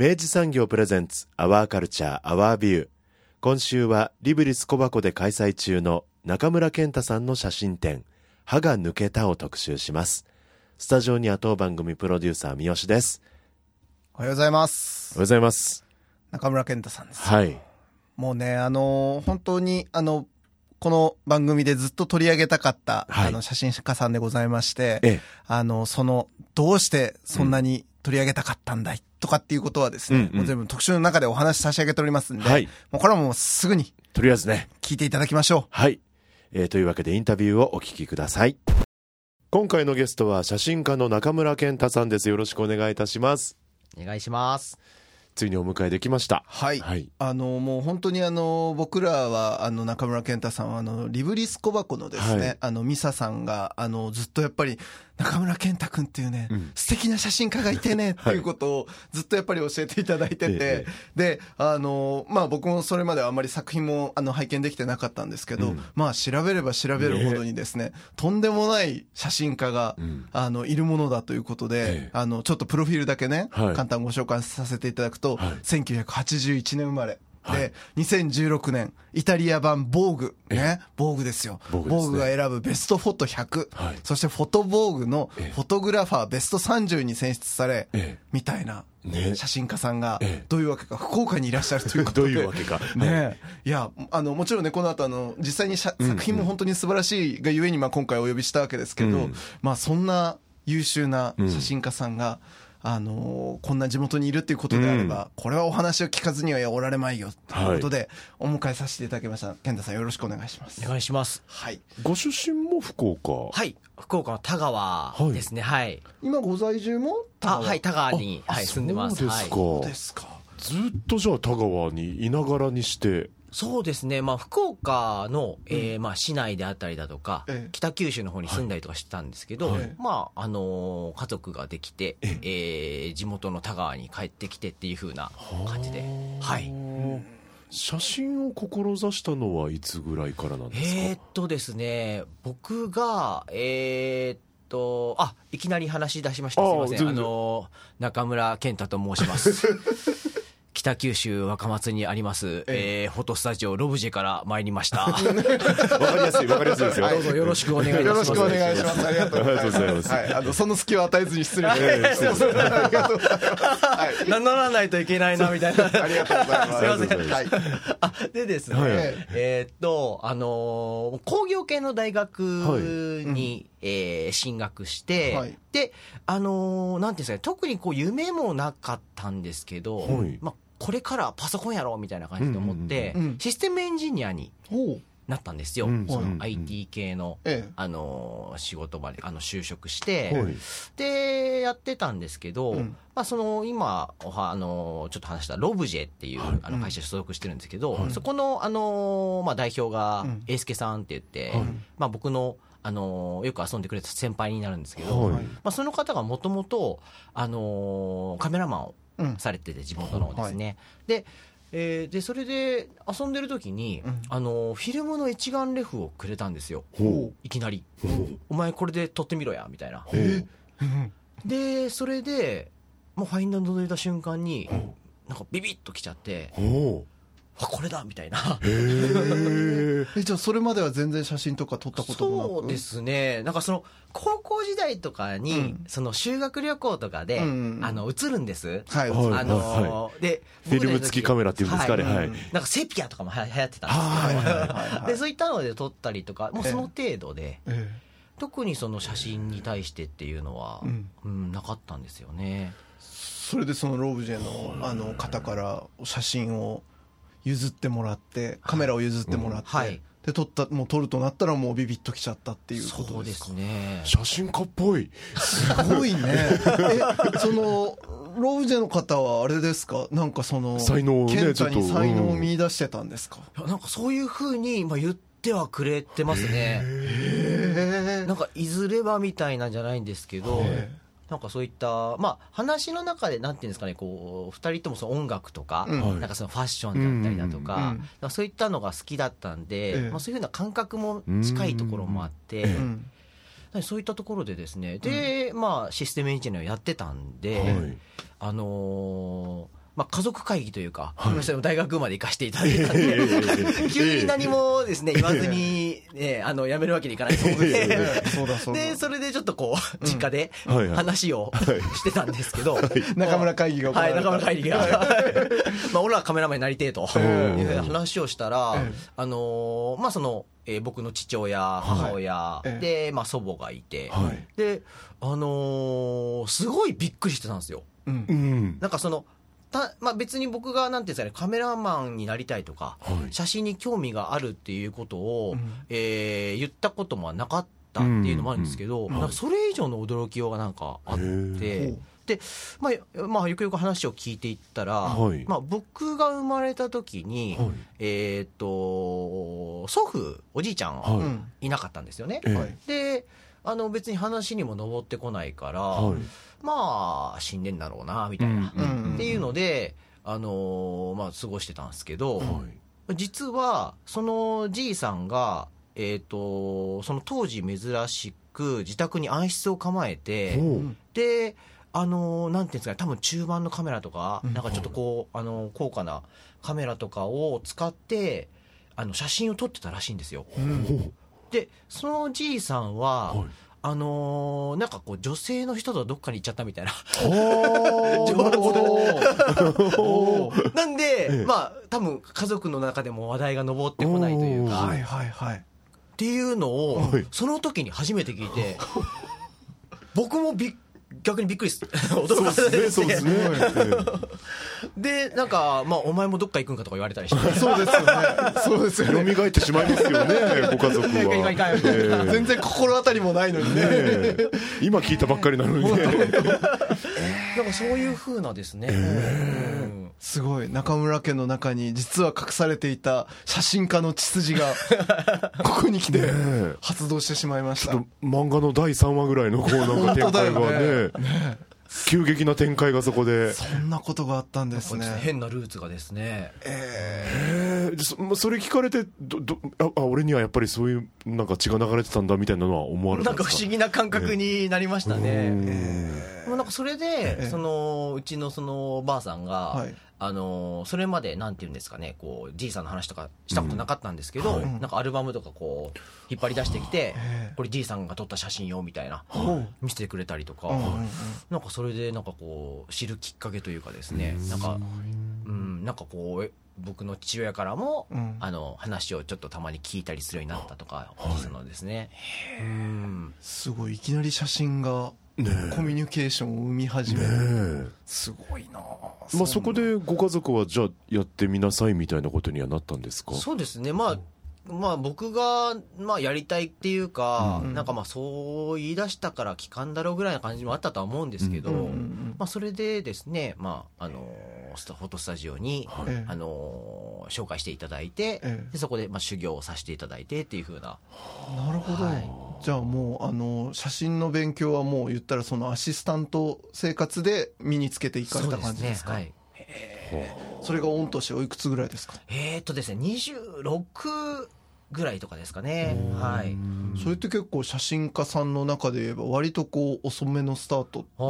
明治産業プレゼンツアワーカルチャーアワービュー今週はリブリス小箱で開催中の中村健太さんの写真展歯が抜けたを特集します。スタジオには当番組プロデューサー三好です。おはようございます。おはようございます。中村健太さんです。はい。もうねあのー本当にあのこの番組でずっと取り上げたかった、はい。あの写真家さんでございまして、ええ。あの、その、どうしてそんなに取り上げたかったんだい、とかっていうことはですね、うんうん。もう全部特集の中でお話し差し上げておりますんで、はい。もうこれはもうすぐにとりあえずね。聞いていただきましょはい、えーというわけでインタビューをお聞きください。今回のゲストは写真家の中村健太さんです。よろしくお願いいたします。お願いします。ついにお迎えできました。う。はい。はい。あの、もう本当にあの、僕らは、あの、中村健太さんは、あの、リブリス小箱のですね、はい。あの、ミサさんが、あの、ずっとやっぱり、中村健太君っていうね、うん。素敵な写真家がいてね、っていうことをずっとやっぱり教えていただいてて、えで、あの、まあ僕もそれまではあんまり作品も、あの、拝見できてなかったんですけど、うん。まあ調べれば調べるほどにですね、とんでもない写真家が、うん。あの、いるものだということで、ええ。あの、ちょっとプロフィールだけね、はい。簡単にご紹介させていただくと、はい。1981年生まれ。はい。で、2016年、イタリア版ボーグ、ね、ボーグですよ。ボーグですね。が選ぶベストフォト100、はい。そしてフォトボーグのええ。フォトグラファーベスト30に選出され、ええ。みたいなね。写真家さんがええ、どういうわけか、福岡にいらっしゃるということで。どういうわけか。ね。えい。や、あの、もちろんね、この後、あの、実際に作品も本当に素晴らしいがゆえに、まあ、今回お呼びしたわけですけど、うんまあ、そんな優秀な写真家さんが、あのこんな地元にいるっていうことであれば、これはお話を聞かずにはおられまいよ、ということで、お迎えさせていただきました。健太さんよろしくお願いしますお。願いします。はい。ご出身も福岡？はい。福岡の田川ですね。はい。今ご在住もあ、はい、田川に、あはい、住んでます。はい。そうですかそうですか。ずっとじゃあ田川にいながらにしてそうですね。まあ、福岡の、えーまあ、市内であったりだとかええ、北九州の方に住んだりとかしてたんですけどはい、まあ、あのー、家族ができて、ええー地元の田川に帰ってきてっていう風な感じで。はい。写真を志したのはいつぐらいからなんですか、えー、っとですね、僕が、えー、っと、あ、いきなり話し出しました。すいません。全然あの、中村健太と申します。北九州若松にあります、えーフォトスタジオロブジェから参りました。わかりやすいわかりやすいですよ、どうぞよろしくお願いします。よろしくお願いします。ありがとうございます。はい。あの、その隙を与えずに失礼しました。ありがとうございます。はい。名乗らないといけないな、みたいな。ありがとうございます。すいませんはい。あでですね、はいえーっと、あのー工業系の大学に、えー進学して、はい。で、あのーなんていうんですかね、特にこう夢もなかったんですけど、はい。まあ、これからパソコンやろうみたいな感じで思って、うんうんうん。うん。システムエンジニアになったんですよ。うん。そのうんうん IT 系の、ええ。あのー仕事場で、あの、就職して、はい。で、やってたんですけど、うん。まあ、その、今、おはあの、ちょっと話したロブジェっていう、はい。あの会社に所属してるんですけど、はい。そこの、あの、まあ、代表がうん、英介さんって言って、はい。まあ、僕の、あの、よく遊んでくれた先輩になるんですけど、はいまあ、その方がもともと、あの、カメラマンをうん。されてて、地元のですね。で、えーで、それで遊んでる時に、うんあの、フィルムの一眼レフをくれたんですよ。ほいきなり。お前これで撮ってみろや、みたいな。で、それで、もうファインダーに覗いた瞬間になんかビビッときちゃって、ほあこれだみたいな。えじゃあそれまでは全然写真とか撮ったこともなく？そうですね。なんかその高校時代とかに、うん。その修学旅行とかで、うんあの映るんです、はい、はいあのーでフィルム付きカメラっていうんですかね。はい。はい。なんかセピアとかもは流行ってたんですはいはいはいはい。でそういったので撮ったりとかもうその程度で、え特にその写真に対してっていうのは、うん。うんなかったんですよね。それでそのロブジェのあの方から写真を譲ってもらってカメラを譲ってもらって、はい。で撮ったもう撮るとなったらもうビビッときちゃったっていうこそうですとですかね。写真家っぽい。すごいね。えそのロブジェの方はあれですか？なんかその才能をね健太に才能を見出してたんですか、いやなんかそういうふうに、まあ、言ってはくれてますね。へなんかいずれはみたいなんじゃないんですけど、えなんかそういった、まあ、話の中で、なんていうんですかね、こう、二人ともその音楽とか、うん。なんかそのファッションだったりだとか、うんそういったのが好きだったんで、ええ。まあ、そういうような感覚も近いところもあって、うん。うん。そういったところでですね、で、まあ、システムエンジニアをやってたんで、はい。あのーまあ、家族会議というか、はい。大学まで行かせていただいたんで、急に何もですね、言わずに、ね、あの、辞めるわけにいかないので、そうだそうだ。で、それでちょっとこう、実家ではいはい。話をしてたんですけど、中村会議が行わはい、中村会議が。まあ、俺らカメラマンになりてえと。うん。いう話をしたらええ、あのーまあ、その、えー僕の父親、母親、ええ。で、まあ、祖母がいて、はい。で、あのーすごいびっくりしてたんですよ。なんかその、たまあ、別に僕がなんていうんですかね、カメラマンになりたいとか、はい。写真に興味があるっていうことを、うん。えー言ったこともなかったっていうのもあるんですけど、うん。うん。なんかそれ以上の驚きようがなんかあっへてー、で、まあ、まあ、よくよく話を聞いていったら、はい。まあ、僕が生まれた時に、はい。えっ、と、祖父、おじいちゃんはい。うん。いなかったんですよね。で、あの別に話にも上ってこないから、はいまあ、死んでんだろうな、みたいな。うんっていうので、あのーまあ、過ごしてたんですけど、はい。実は、そのじいさんが、えっ、と、その当時珍しく自宅に暗室を構えて、で、あのーなんていうんですかね、多分中盤のカメラとか、うん。なんかちょっとこう、あのー高価なカメラとかを使って、あの写真を撮ってたらしいんですよ。で、そのおじいさんは、はいあのーなんかこう、女性の人とどっかに行っちゃったみたいな。なんで、ええ。まあ、多分家族の中でも話題が上ってこないというか、はいはいはい。っていうのをはい、その時に初めて聞いて、僕もびっ逆にびっくりす 驚かされてそうですねで なんか、まあ、お前もどっか行くんかとか言われたりして。そうですよね。そうですよね。蘇ってしまいますよねご家族は。ええ。全然心当たりもないのにね。ねえ。今聞いたばっかりなのに。ねなんかそういう風なですね、うん。すごい。中村家の中に実は隠されていた写真家の血筋がここに来てえ。発動してしまいました。ちょっと漫画の第3話ぐらいのこうなんか展開が本当だよね急激な展開がそこで。そんなことがあったんですね。変なルーツがですね、えーそまそれ聞かれてどどああ俺にはやっぱりそういうなんか血が流れてたんだみたいなのは思われたなんんか不思議な感覚になりましたね。うんもうなんかそれで、そのうちのそのおばあさんが、はいあのそれまでなんていうんですかねこうじいさんの話とかしたことなかったんですけど、うん。はい。なんかアルバムとかこう引っ張り出してきて、ええこれじいさんが撮った写真よみたいな、見せてくれたりとか、なんかそれでなんかこう知るきっかけというかですね、なんかうんなんかこうえ僕の父親からも、うん。あの話をちょっとたまに聞いたりするようになったとか、そのですね。うんすごいいきなり写真がコミュニケーションを生み始めねるえ。すごいなまあ、そこでご家族はじゃあやってみなさいみたいなことにはなったんですか？そうですね、まあ、まあ、僕が、まあ、やりたいっていうか、うん。なんかまあ、そう言い出したから聞かんだろうぐらいな感じもあったとは思うんですけど、うんまあ、それでですね、まあ、あの、フォトスタジオに、ええあの、紹介していただいて、ええ。でそこで、まあ、修行をさせていただいてっていうふうな、なるほど、はい。じゃあもうあの写真の勉強はもう言ったらそのアシスタント生活で身につけていかれた感じですか？はい。それが御年おいくつぐらいですか？えーっとですね、26ぐらいとかですかね。はい。それって結構写真家さんの中で言えば割とこう遅めのスタートあな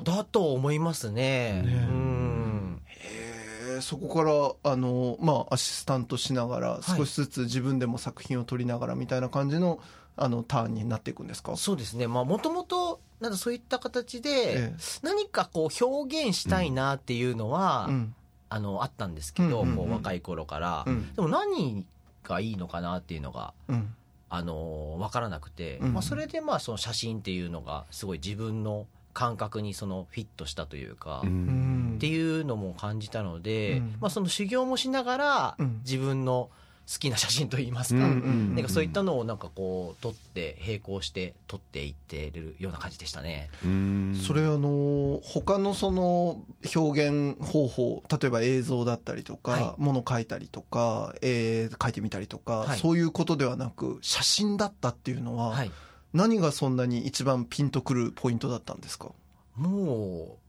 んですか？ーだと思いますね。ねうん。へえそこからあの、まあ、アシスタントしながら少しずつ自分でも作品を撮りながらみたいな感じのあのターンになっていくんですか？そうですねもともとなんかそういった形でええ。何かこう表現したいなっていうのは、うん。あのあったんですけど、うんうんうん。こう若い頃から、うん。でも何がいいのかなっていうのがうん。あの分からなくて、うん。まあ、それでまあその写真っていうのがすごい自分の感覚にそのフィットしたというか、ううんん。っていうのも感じたので、うん。まあ、その修行もしながらうん。自分の好きな写真といいますか、なんかそういったのをなんかこう撮って並行して撮っていってるような感じでしたね。うん。それあの他のその表現方法例えば映像だったりとか、は物描いたりとか絵描いてみたりとか、はい。そういうことではなく写真だったっていうのは、はい、何がそんなに一番ピンとくるポイントだったんですか？もう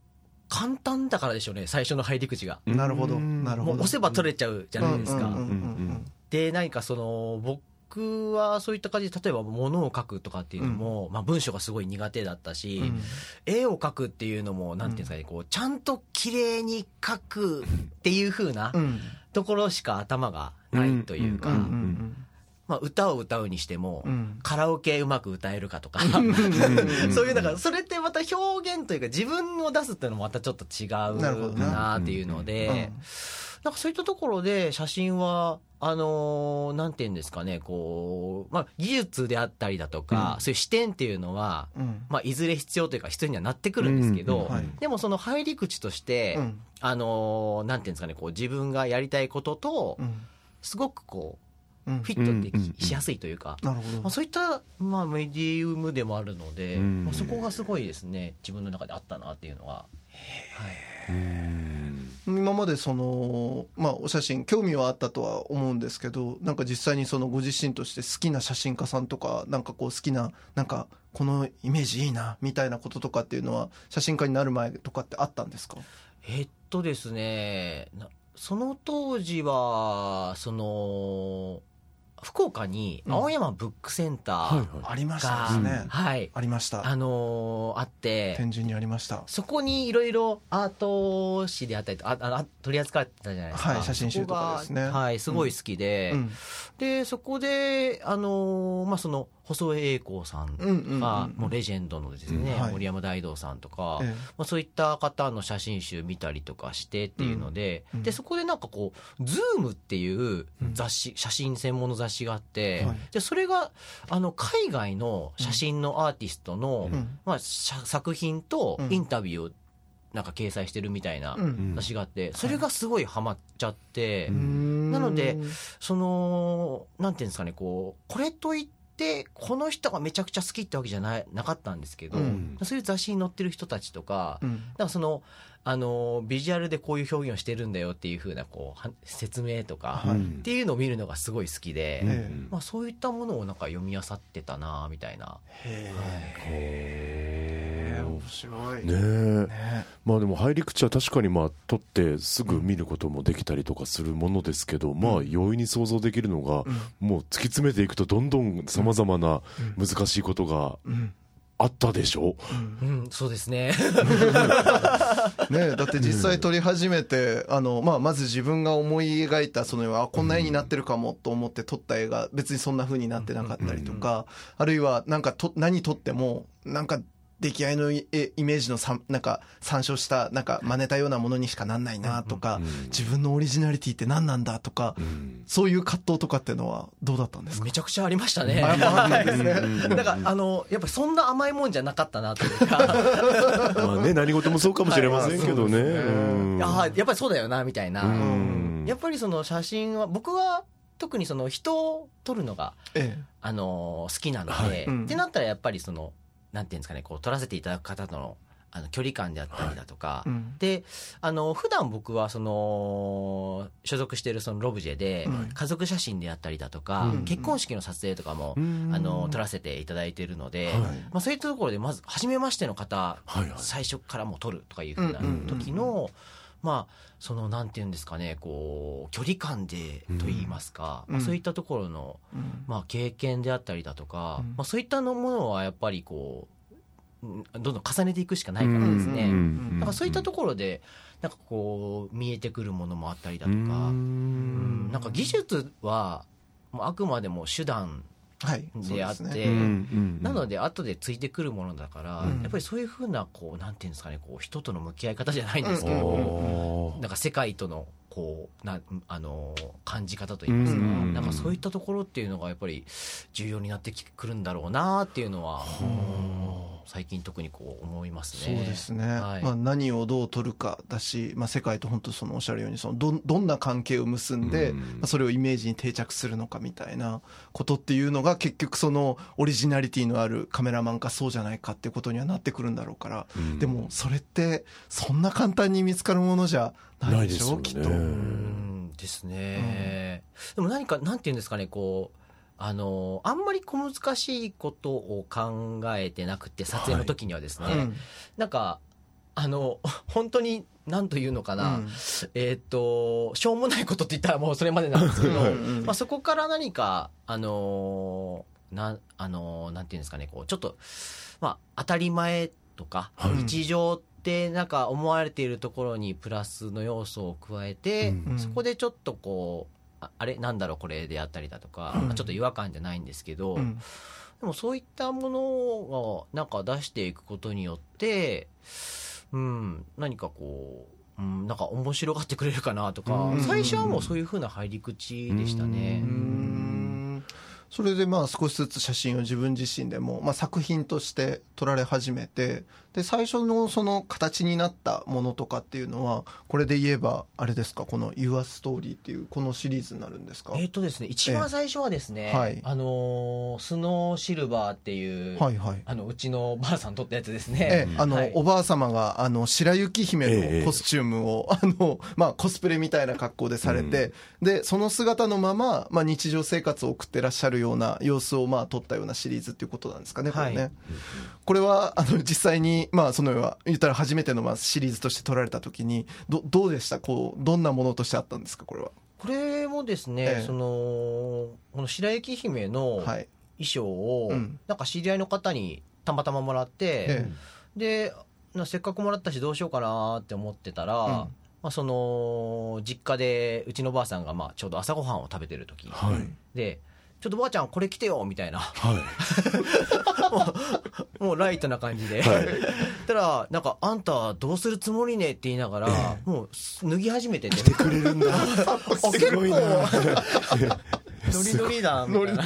簡単だからでしょうね最初の入り口が。なるほどうんなるほど。もう押せば撮れちゃうじゃないですか。うんうんうんうんで何かその僕はそういった感じで例えば物を描くとかっていうのも、まあ、文章がすごい苦手だったし、うん。絵を描くっていうのもなんていうんですかね、こうちゃんと綺麗に描くっていう風なうん。ところしか頭がないというか、うんうんまあ、歌を歌うにしても、うん。カラオケうまく歌えるかとか、うん。そういうだからそれってまた表現というか自分を出すっていうのもまたちょっと違うなっていうので、なんかそういったところで写真はあのーなんていうんですかねこう、まあ、技術であったりだとか、うん。そういう視点っていうのは、うん。まあ、いずれ必要というか必要にはなってくるんですけど、うんうんはい。でもその入り口として、うん。あのーなんていうんですかねこう自分がやりたいこととうん。すごくこううん。フィットってうんうんうんしやすいというか。なるほど。まあ、そういった、まあ、メディウムでもあるので、うん。まあ、そこがすごいですね自分の中であったなっていうのは、はい、うん今までその、まあ、お写真興味はあったとは思うんですけどなんか実際にそのご自身として好きな写真家さんとかなんかこう好きななんかこのイメージいいなみたいなこととかっていうのは写真家になる前とかってあったんですか？えっとですねその当時はその福岡にうん。青山ブックセンターありましたね、はい。ありました。あのーあって。天神にありました。そこにいろいろアート誌であったりとあああ取り扱ってたじゃないですか、はい写真集とかですね。はいすごい好きで、うん。でそこであのーまあその細江英公さんうんうんうんがもうレジェンドのですね、森山大道さんとか、えまあ、そういった方の写真集見たりとかしてっていうので、でそこでなんかこう「ZOOMっていう雑誌、写真専門の雑誌があって、はい。でそれがあの海外の写真のアーティストの、うん。まあ、写作品とインタビューをなんか掲載してるみたいなうん。雑誌があって、それがすごいハマっちゃって、うん。なのでそのなんていうんですかねこうこれといってこの人がめちゃくちゃ好きってわけじゃないなかったんですけど、うん。そういう雑誌に載ってる人たちとか、うん。なんかそのあのビジュアルでこういう表現をしてるんだよっていう風なこうは説明とか、はい。っていうのを見るのがすごい好きで、うんえまあ、そういったものをなんか読み漁ってたなみたいな。へえ面白い。ねえ。ねまあでも入り口は確かにまあ撮ってすぐ見ることもできたりとかするものですけど、まあ容易に想像できるのが、もう突き詰めていくとどんどんさまざまな難しいことがうん。あったでしょ、うん、そうですね。ねだって実際撮り始めて、あの、まあ、まず自分が思い描いた、その、あ、こんな絵になってるかもと思って撮った絵が別にそんな風になってなかったりとか、あるいはなんかと、何撮っても、なんか、出来合いのイイメージのさなんか参照したなんか真似たようなものにしかなんないなとか、自分のオリジナリティって何なんだとか、そういう葛藤とかっていうのはどうだったんですか？めちゃくちゃありましたね。ああだから、あの、やっぱりそんな甘いもんじゃなかったなというか、まあね何事もそうかもしれませんけどね,、はいああ、やっぱりそうだよな、みたいな。うん。やっぱりその写真は、僕は特にその人を撮るのが、えあの好きなので、はい。うんってなったらやっぱりその、なんていうんですかね、こう撮らせていただく方との、あの距離感であったりだとか、えうん。であの普段僕はその所属しているそのロブジェではい。家族写真であったりだとか、うん。結婚式の撮影とかも、うん。あの撮らせていただいているので、はい。まあ、そういったところでまず初めましての方、はいはい。最初からもう撮るとかいうふうな時の、まあそのなんていうんですかねこう距離感でと言いますか、うん。まあ、そういったところの、うん。まあ、経験であったりだとか、うん。まあ、そういったのものはやっぱりこううんどんどん重ねていくしかないからですね、うん。なん。かそういったところでなんかこう見えてくるものもあったりだとか、ううん。んなんか技術はあくまでも手段はいであってそうですね。うんなので後でついてくるものだから、うん。やっぱりそういうふうなこうなんていうんですかねこう人との向き合い方じゃないんですけうん。ど、おーなんか世界とのこうなあの感じ方といいますか、うん。なんかそういったところっていうのがやっぱり重要になってくるんだろうなっていうのは、うん最近特にこう思いますそうね。ですね、はい。まあ、何をどう取るかだし、まあ、世界と本当そのおっしゃるようにそのどどんな関係を結んで、うん。まあ、それをイメージに定着するのかみたいなことっていうのが結局そのオリジナリティのあるカメラマンかそうじゃないかっていうことにはなってくるんだろうから、うん。でもそれってそんな簡単に見つかるものじゃないでしょないですよね。きっと。うん。ですね、でも何かなんていうんですかねこうあのあんまり小難しいことを考えてなくて撮影の時にはですね、うん。なんかあの本当に何というのかな、うん。えーっとしょうもないことって言ったらもうそれまでなんですけど、うんまあ、そこから何かあのーなあのーなんていうんですかねこうちょっと、まあ、当たり前とか、はい。日常ってなんか思われているところにプラスの要素を加えて、うん。そこでちょっとこうああれ？なんだろうこれであったりだとか、うん。まあちょっと違和感じゃないんですけど、うん。でもそういったものをなんか出していくことによって、うん、何かこう、うん、なんか面白がってくれるかなとか、うん。最初はもうそういうふうな入り口でしたね。うーんそれでまあ少しずつ写真を自分自身でも、まあ、作品として撮られ始めてで最初のその形になったものとかっていうのはこれで言えばあれですか？この「Your Story」っていうこのシリーズになるんですか？えっ、とですね、一番最初はですね、はい。あのースノーシルバーっていう、はいはい。あのうちのばあさん撮ったやつですえね。えあの、はい。おばあ様があの白雪姫ええのコスチュームを、あのまあ、コスプレみたいな格好でされて、でその姿のまま、まあ、日常生活を送ってらっしゃるような様子をまあ撮ったようなシリーズっていうことなんですかねこれね、はいこれはあの実際に、まあ、その要は言ったら初めてのまあシリーズとして撮られた時にどどうでした？こうどんなものとしてあったんですか？これは。これもですね、ええ。そのこの白雪姫のはい。衣装を、うん。なんか知り合いの方にたまたまもらって、えでなせっかくもらったしどうしようかなって思ってたら、うん。まあ、その実家でうちのばあさんがまあちょうど朝ごはんを食べてる時はい。で「ちょっとばあちゃんこれ着てよ」みたいな。はい。もうライトな感じで、はい。たらなんか「あんたどうするつもりね」って言いながら、もう脱ぎ始めてて。来てくれるんだ。あすごいな。ノリノリだみたいな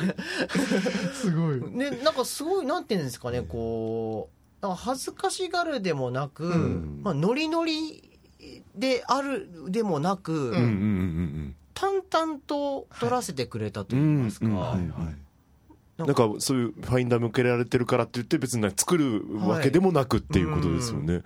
すごい。ね、なんかすごい、なんていうんですかね、こう、なんか恥ずかしがるでもなく、ん。まあ、ノリノリであるでもなく、うんうんうん淡々と撮らせてくれたとうん言いますか、うん。うん。はいなんか。そういうファインダー向けられてるからって言って別に作るわけでもなくっていうことですよね。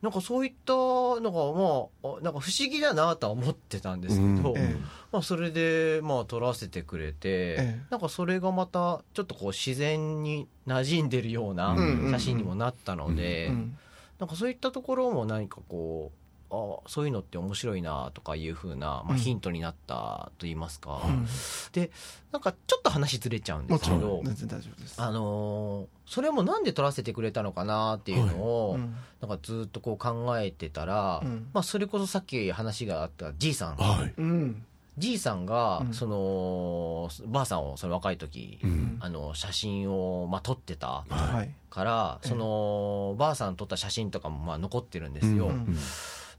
なんかそういったのが、まあ、あなんか不思議だなとは思ってたんですけど、うん。えまあ、それで、まあ、撮らせてくれて、ええ。なんかそれがまた、ちょっとこう、自然に馴染んでるようなうん写真にもなったので、えうん。なんかそういったところも何かこうあそういうのって面白いなとかいうふうな、まあ、うん。ヒントになったと言いますか、うんでなんかちょっと話ずれちゃうんですけどん、全然大丈夫です。あのーそれもなんで撮らせてくれたのかなっていうのを、うん。なんかずっとこう考えてたら、うん。まあ、それこそさっき話があったじいさん。はい。うん。じいさんが、うん。そのばあさんをその若い時、うん。あの写真を、まあ、撮ってたはい。から、ええ。そのばあさん撮った写真とかもまあ残ってるんですよ。うん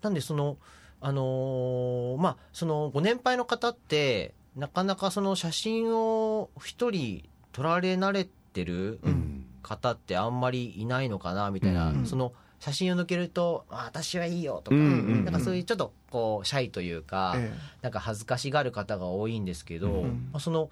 なんでそのあのーまあそのご年配の方ってなかなかその写真を一人撮られ慣れてるうん。方ってあんまりいないのかなみたいな、うん。その写真を抜けると「あ私はいいよ」とか、うんうんうん。なんかそういうちょっとこうシャイというか、えなんか恥ずかしがる方が多いんですけど、うんまあ、その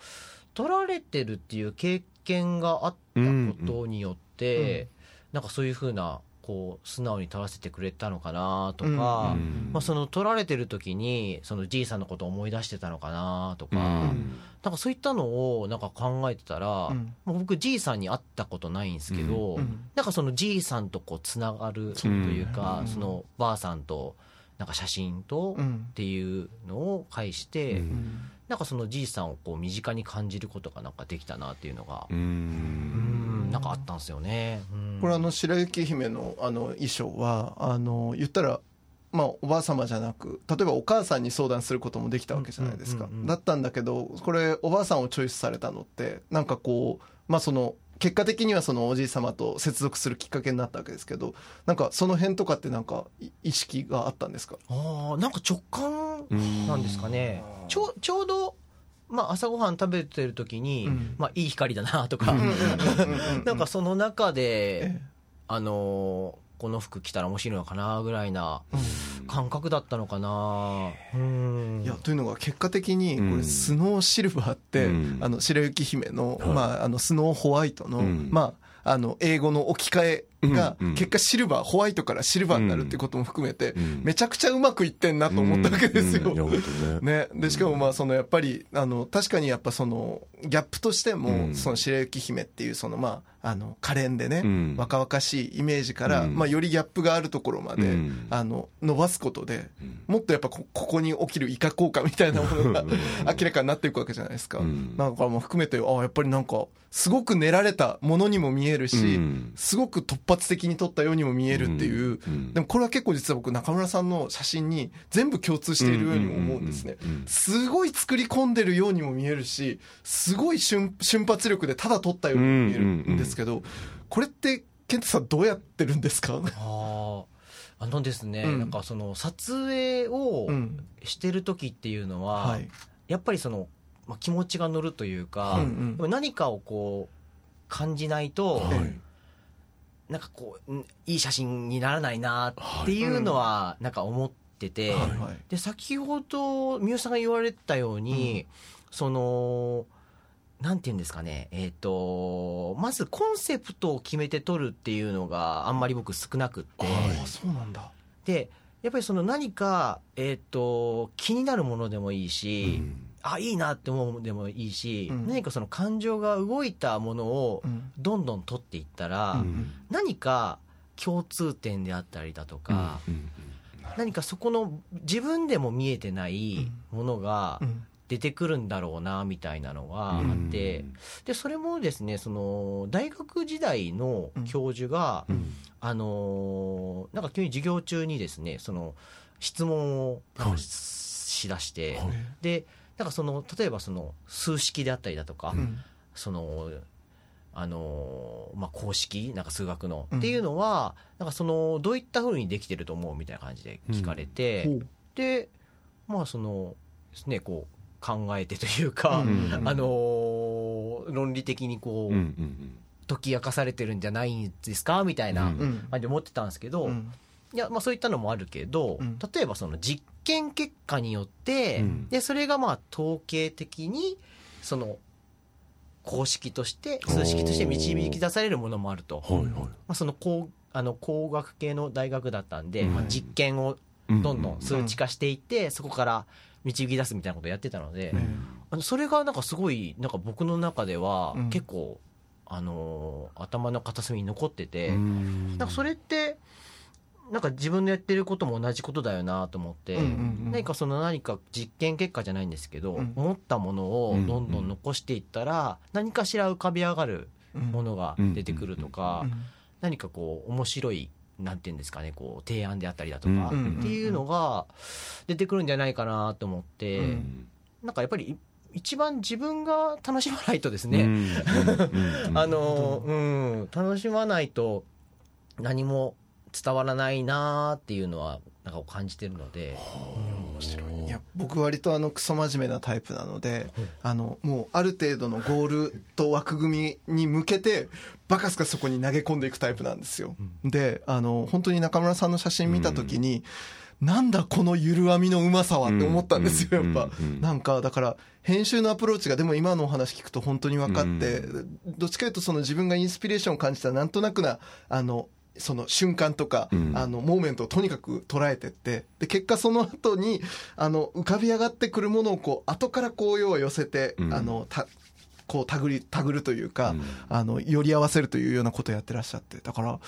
撮られてるっていう経験があったことによって、うん。なんかそういうふうなこう素直に撮らせてくれたのかなとか、うん。まうん。あ、その撮られてる時にそのじいさんのことを思い出してたのかなとか、うん。なんかそういったのをなんか考えてたら、うん。まあ僕じいさんに会ったことないんですけど、うん。なんかそのじいさんとこうつながるというか、うん。そのばあさんとなんか写真とうん。っていうのを介して、うんなんかそのじいさんをこう身近に感じることがなんかできたなっていうのが、ううん。んなんかあったんですよね。うん。これあの白雪姫のあの衣装はあの言ったらまあ、おばあ様じゃなく例えばお母さんに相談することもできたわけじゃないですか、だったんだけどこれおばあさんをチョイスされたのってなんかこうまあその結果的にはそのおじい様と接続するきっかけになったわけですけどなんかその辺とかってなんかい意識があったんですか？ああなんか直感なんですかね。ちょちょうどまあ朝ごはん食べてる時に、うん。まあいい光だなとか、なんかその中で、え。あのーこの服着たら面白いのかなぐらいな感覚だったのかな。うん。いやというのが結果的にこうん。れスノーシルバーって、うん。あの白雪姫の,、はい。まあ、あのスノーホワイトの、うん。まあ、あの英語の置き換えが結果シルバーホワイトからシルバーになるっていうことも含めてうん。めちゃくちゃうまくいってんなと思ったわけですよ。ね。ね、でしかもまあそのやっぱりあの確かにやっぱそのギャップとしてうもん。その白雪姫っていうそのまああの可憐でね、うん。若々しいイメージから、うん。まあ、よりギャップがあるところまで、うん。あの伸ばすことでうん。もっとやっぱこここに起きるイカ効果みたいなものがうん。明らかになっていくわけじゃないですか。うん。なんかもう含めてあやっぱりなんかすごく練られたものにも見えるし、うん。すごく突発的に撮ったようにも見えるっていう、うん。でもこれは結構実は僕中村さんの写真に全部共通しているようにも思うんですね。すごい作り込んでるようにも見えるしすごい瞬瞬発力でただ撮ったようにも見えるんですけど、これって健太さんどうやってるんですか？あー。あのですね、うん。なんかその撮影をうん。してる時っていうのは、はい。やっぱりその、まあ、気持ちが乗るというか、うんうん。何かをこう感じないと、はい。なんかこうんいい写真にならないなっていうのはなんか思ってて、はい。はい。で先ほど三好さんが言われたように、そのなんて言うんですかね。えっ、とまずコンセプトを決めて撮るっていうのがあんまり僕少なくって、あそうなんだ。でやっぱりその何か、えっと気になるものでもいいし、あいいなって思うでもいいし、うん。何かその感情が動いたものをうん。どんどん撮っていったら、うん。何か共通点であったりだとか、うん。何かそこの自分でも見えてないものがうん出てくるんだろうなみたいなのがあって、でそれもですねその大学時代の教授が、うん。あのーなんか急に授業中にですねその質問をしだして、はい。でなんかその例えばその数式であったりだとか、うん。そのあのーまあ、公式なんか数学の、うん。っていうのはなんかそのどういったふうにできてると思うみたいな感じで聞かれて、でまあそのですねこう考えてというか、うん。あのー論理的にこう、うんうん解き明かされてるんじゃないんですか？みたいなうん。うん感じで思ってたんですけど、うん。いやまあそういったのもあるけど、うん。例えばその実験結果によって、うん。でそれがまあ統計的にその公式として数式として導き出されるものもあると、はいはい。まあ、その工あの工学系の大学だったんで、うん。まあ、実験をうんどんどん数値化していって、そこから導き出すみたいなことをやってたので、うん。あのそれがなんかすごいなんか僕の中ではうん。結構、あのー頭の片隅に残ってて、うん。なんかそれってなんか自分のやってることも同じことだよなと思って、うんうんうん。何かその何か実験結果じゃないんですけど、うん。思ったものをどんどん残していったら、何かしら浮かび上がるものが出てくるとか、うん。何かこう面白いなんていうんですかねこう提案であったりだとか、うん。っていうのが出てくるんじゃないかなと思って、うん。なんかやっぱりい一番自分が楽しまないとですね、あのうん。楽しまないと何も伝わらないなっていうのはなんか感じてるので、面白い。いや僕割とあのクソ真面目なタイプなので、あのもうある程度のゴールと枠組みに向けてバカスカそこに投げ込んでいくタイプなんですよ、であの本当に中村さんの写真見た時に、なんだこのゆる編みのうまさはって思ったんですよ、うん。やっぱ、うん。うん。なんかだから編集のアプローチがでも今のお話聞くと本当に分かって、どっちかというとその自分がインスピレーションを感じたなんとなくなあのその瞬間とか、うん。あのモーメントをとにかく捉えてってで結果その後にあの浮かび上がってくるものをこう後からこう要は寄せて、うん。あのたこう手繰り手繰るというか、うん。あの寄り合わせるというようなことをやってらっしゃって。だから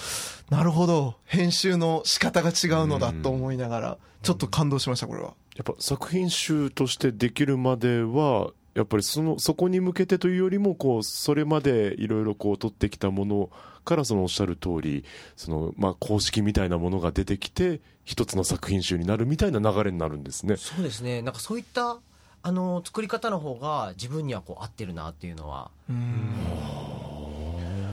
なるほど。編集の仕方が違うのだと思いながら、ちょっと感動しましたこれは。やっぱ作品集としてできるまではやっぱりそのそこに向けてというよりもこうそれまでいろいろこう取ってきたものからそのおっしゃる通りそのまあ公式みたいなものが出てきて一つの作品集になるみたいな流れになるんですね。そうですね。なんかそういったあの作り方の方が自分にはこう合ってるなっていうのは。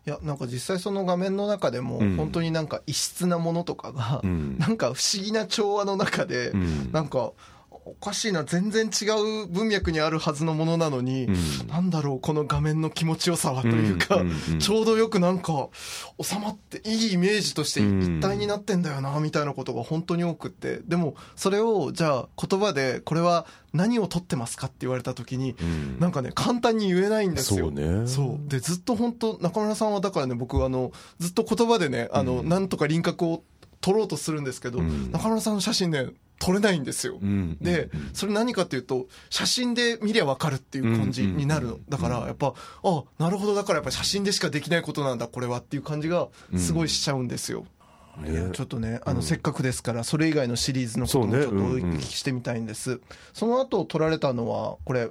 いやなんか実際その画面の中でもうん。本当になんか異質なものとかがうん。なんか不思議な調和の中でうん。なんかおかしいな全然違う文脈にあるはずのものなのにうん。なんだろうこの画面の気持ちよさはというかうんうんうんちょうどよくなんか収まっていいイメージとして一体になってんだよなみたいなことが本当に多くって。でもそれをじゃあ言葉でこれは何を撮ってますかって言われた時にうん。なんかね簡単に言えないんですよ。そうね。そう。でずっと本当中村さんはだからね僕あのずっと言葉でねあの、うん。なんとか輪郭を撮ろうとするんですけど、うん。中村さんの写真ね撮れないんですよ、うんでうん。それ何かっていうと写真で見りゃ分かるっていう感じになるの。だからやっぱあなるほど。だからやっぱ写真でしかできないことなんだこれはっていう感じがすごいしちゃうんですよ、ね。いやちょっとねあのせっかくですからそれ以外のシリーズのこともちょっとお聞きしてみたいんです。その後撮られたのはこれ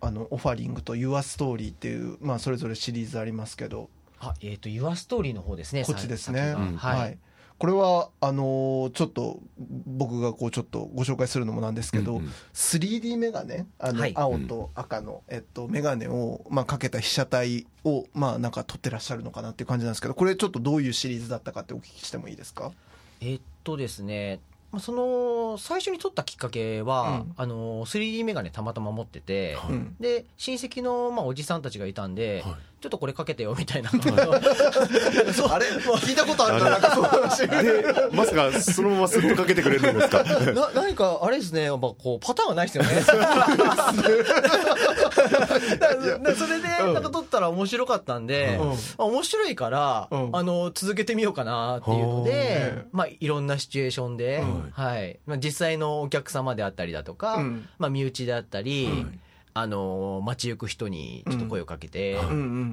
あのオファリングと「ユアストーリーっていう、まあ、それぞれシリーズありますけど。あえっ、と「ユアストーリーの方ですねこっちですね、さ先がうん。はい、これはあのーちょっと僕がこうちょっとご紹介するのもなんですけど、うんうん。3D メガネあの、はい。青と赤の、えっと、メガネを、まあ、かけた被写体を、まあ、なんか撮ってらっしゃるのかなっていう感じなんですけどこれちょっとどういうシリーズだったかってお聞きしてもいいですか？えっとですねまあその最初に撮ったきっかけは、うん。あの 3D メガネたまたま持ってて、はい。うんで親戚の、まあ、おじさんたちがいたんで、はいちょっとこれかけてよみたいな、あれ聞いたことあるななんかそう。話でまさかそのまますっとかけてくれるんですか？な何かあれですね、やっぱこうパターンがないですよね。それでなんか撮ったら面白かったんで、うん。あ面白いから、うん。あの続けてみようかなっていうのはであ、まあ、いろんなシチュエーションで、うんはい。まあ、実際のお客様であったりだとか、うん。まあ、身内であったり、はいあの街行く人にちょっと声をかけて、っ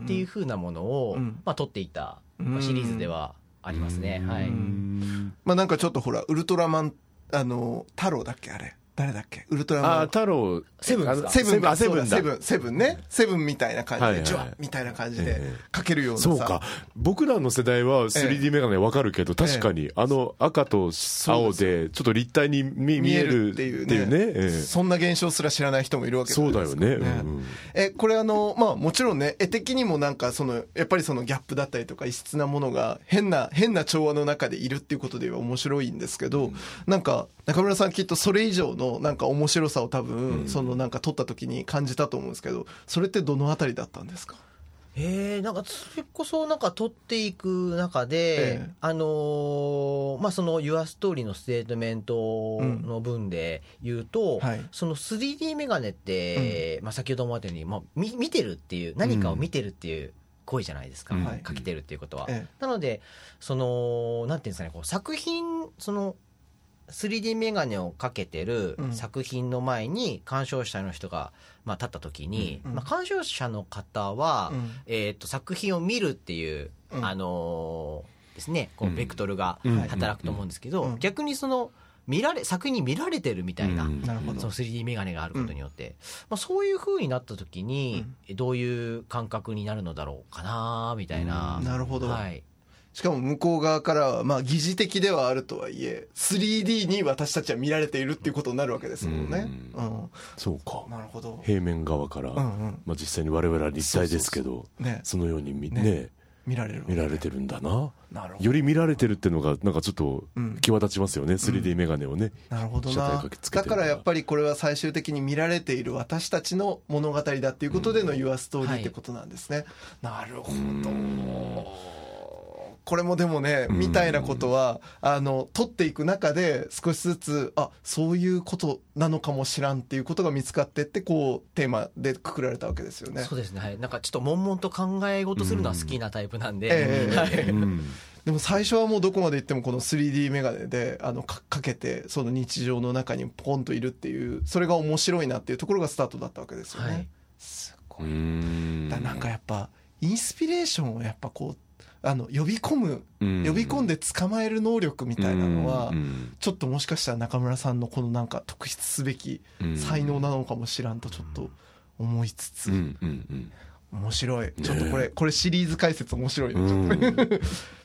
ていうふうなものを、うん。まあ、撮っていた、うんまあ、シリーズではありますね。はい、うん。まあなんかちょっとほらウルトラマンあの太郎だっけあれ誰だっけ？ウルトラマン。あ太郎。セブンセブンあセブンだ。セブンセブンね。セブンみたいな感じはいはいでジュワッみたいな感じでええ。かけるようなさ。そうか。僕らの世代は 3D メガネわかるけど、確かにあの赤と青でちょっと立体に見見えるっていうね。ええ。そんな現象すら知らない人もいるわけじゃそうだよないですかねえこれあのまあもちろんね絵的にもなんかそのやっぱりそのギャップだったりとか異質なものが変な変な調和の中でいるっていうことでは面白いんですけど、なんか中村さんきっとそれ以上のなんか面白さを多分、そのなんか撮った時に感じたと思うんですけどそれってどのあたりだったんですか？えー、なんかそれこそなんか撮っていく中で、ええ。あのーまあその「Your Story」のステートメントの文で言うと、はい。その 3D メガネって、まあ先ほどもあったように、まあ、見見てるっていう何かを見てるっていう行為じゃないですか、うん。はい。かけてるっていうことは。え。なのでそのなんていうんですかねこう作品その 3D メガネをかけてるうん。作品の前に鑑賞者の人が、まあ、立った時に、うん。まあ、鑑賞者の方は、うん。えー、と作品を見るっていう、うん。あのーですねこううん。ベクトルがうん。働くと思うんですけど、うん。逆にその見られ作品に見られてるみたいな、うん。なるほど。その 3D メガネがあることによって、まあ、そういう風になった時に、どういう感覚になるのだろうかなみたいな、うん。なるほど。はい、しかも向こう側からはまあ疑似的ではあるとはいえ 3D に私たちは見られているっていうことになるわけですもんね、ううん。そうか。なるほど、平面側から、うんうん。まあ、実際に我々は立体ですけどね、そのように見,、ねね。見られるわけ。見られてるんだな。より見られてるっていうのがなんかちょっとうん。際立ちますよね、3D メガネをね、なるほどな。だからやっぱりこれは最終的に見られている私たちの物語だっていうことでの「ユアストーリーってことなんですね、なるほどこれもでもねうん。みたいなことはあの撮っていく中で少しずつあそういうことなのかもしらんっていうことが見つかってってこうテーマでくくられたわけですよね。そうですね、はい、なんかちょっと悶々と考え事するのは好きなタイプなんで、ええはい。うん。でも最初はもうどこまで行ってもこの 3D メガネであのかかけてその日常の中にポンといるっていうそれが面白いなっていうところがスタートだったわけですよね、はい。すうごい。んだなんかやっぱインスピレーションをやっぱこうあの呼び込むうん。呼び込んで捕まえる能力みたいなのはうんちょっともしかしたら中村さんのこのなんか特筆すべきうん才能なのかもしらんとちょっと思いつつ、面白い。ちょっとこれ、これシリーズ解説面白いよ、うん。う ん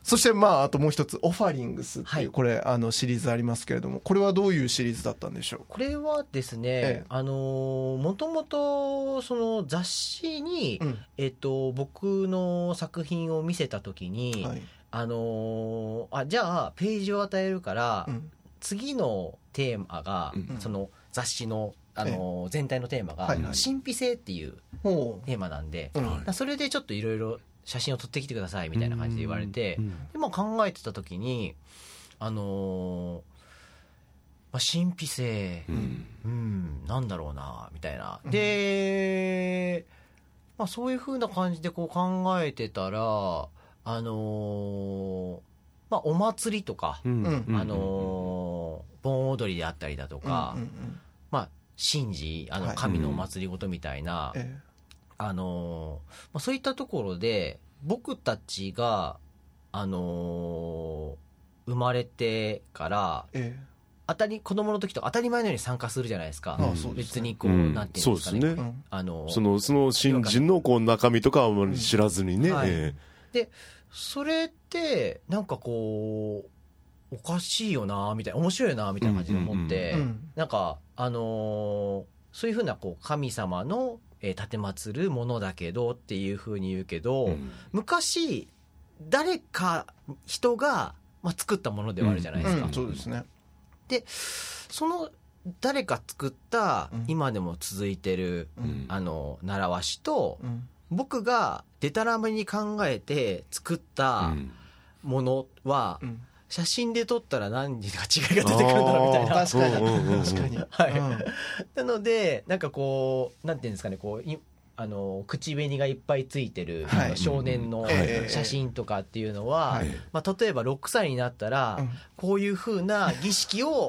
そしてまああともう一つオファリングスっていう、はい。これあのシリーズありますけれどもこれはどういうシリーズだったんでしょこれはですね、ええ。あのーもともとその雑誌に、う、うん。えっと、僕の作品を見せた時に、はい。あのーあじゃあページを与えるから、うん。次のテーマが、うん。その雑誌の、あのー全体のテーマが、神秘性っていうほテーマなんで、それでちょっといろいろ写真を撮ってきてくださいみたいな感じで言われて、うん。でまあ、考えてた時にあのーまあ、神秘性うん。うんなんだろうなみたいな。うん。で、まあ、そういうふうな感じでこう考えてたらあのーまあ、お祭りとか、あのー盆踊りであったりだとか、まあ、神事あはい。の神のお祭りごとみたいな、えあのーまあ、そういったところで僕たちが、あのー生まれてからええ。当たり子供の時と当たり前のように参加するじゃないですか、ああそうですね。別にこう、うん。なんていうんですかね。そうですね。うん。あのーそのその新人のこう中身とかはあまり知らずにね、うん。はい。えそれってなんかこうおかしいよなみたいな面白いよなみたいな感じで思って、うんなんかあのーそういうふうなこう神様のえー奉るものだけどっていうふうに言うけど、えうん。昔誰か人が、まあ、作ったものではあるじゃないですか、うんそうですね。その誰か作ったうん。今でも続いてる、うん。あの習わしとうん。僕がデタラメに考えて作ったうん。ものはうん写真で撮ったら何人か違いが出てくるんだろうみたいな。確かに、うんうんうん確かに、はい。うん。なのでなんかこうなんていうんですかねこういあの口紅がいっぱいついてる、はい。少年のええ写真とかっていうのは、はい。まあ、例えば6歳になったら、うん。こういうふうな儀式を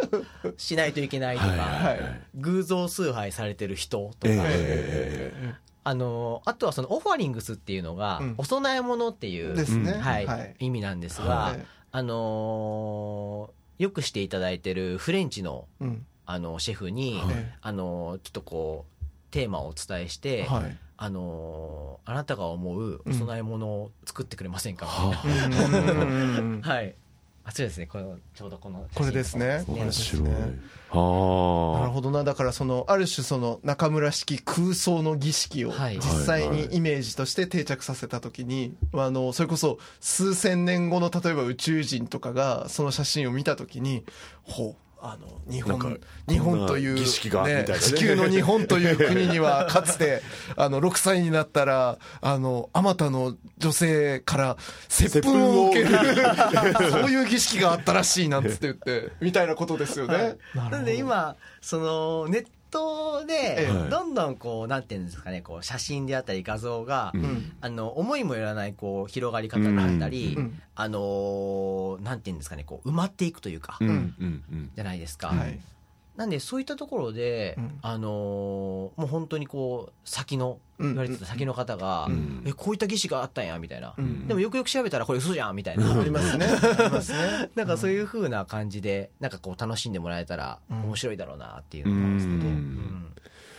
しないといけないとか、はい。偶像崇拝されてる人とか、ええ。あのあとはそのオファリングスっていうのが、うん。お供え物っていう、ね、うんはいはい。意味なんですが、はあのーよくしていただいてるフレンチのうん。あのシェフに、はい。えあのちょっとこうテーマをお伝えして、えはい。あのあなたが思うお供え物を作ってくれませんか、はみたいな。うんうんうんうん。はいあそうですね。このちょうどこのこれですね。写真面白い。ね。なるはほどな。だからそのある種その中村式空想の儀式をはい。実際にイメージとして定着させた時にあのそれこそ数千年後の例えば宇宙人とかがその写真を見た時にほうあの日本日本というこんな儀式がみたいなね。地球の日本という国にはかつてあの6歳になったらあのあまたの女性から接吻を受けるそういう儀式があったらしいなんつって言ってみたいなことですよね。なので今そのネットでええ。どんどんこうなんていうんですかねこう写真であったり画像が、うん。うん。あの思いもよらないこう広がり方があったり、うん。あのーなんていうんですかねこう埋まっていくというか、じゃないですか、はいなんでそういったところで、うん。あのーもう本当にこう先のうん。言われてた先の方が、うん。えこういった儀式があったんやみたいな、うん。でもよくよく調べたらこれ嘘じゃんみたいな、ありますね。ありますね。なんかそういう風な感じでなんかこう楽しんでもらえたらうん面白いだろうなっていうのがあるんですけど、うん。うん。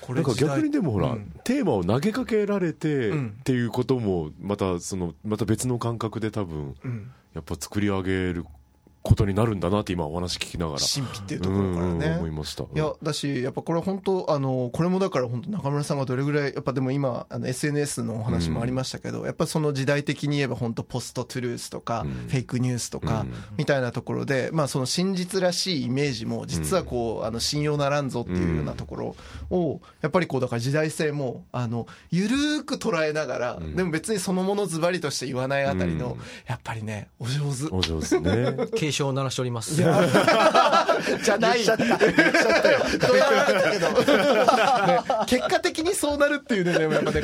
こなんか逆にでもほら、うん。テーマを投げかけられてうん。っていうこともまたそのまた別の感覚で多分うん。やっぱ作り上げることになるんだなって今お話聞きながら。神秘っていうところからうんうん思いね。ました。いやだしやっぱこれ本当あのこれもだから本当中村さんがどれぐらいやっぱでも今あの SNS のお話もありましたけど、やっぱその時代的に言えば本当ポストトゥルースとか、うん。フェイクニュースとか、うん。みたいなところでまあその真実らしいイメージも実はこう、あの信用ならんぞっていうようなところをやっぱりこうだから時代性もあのゆるーく捉えながら、ん。でも別にそのものズバリとして言わないあたりの、うん。やっぱりねお上手。お上手ね。警 鐘を鳴らしております。じゃない。言っちゃった。言っちゃったよ。結果的にそうなるっていうね、やっぱね、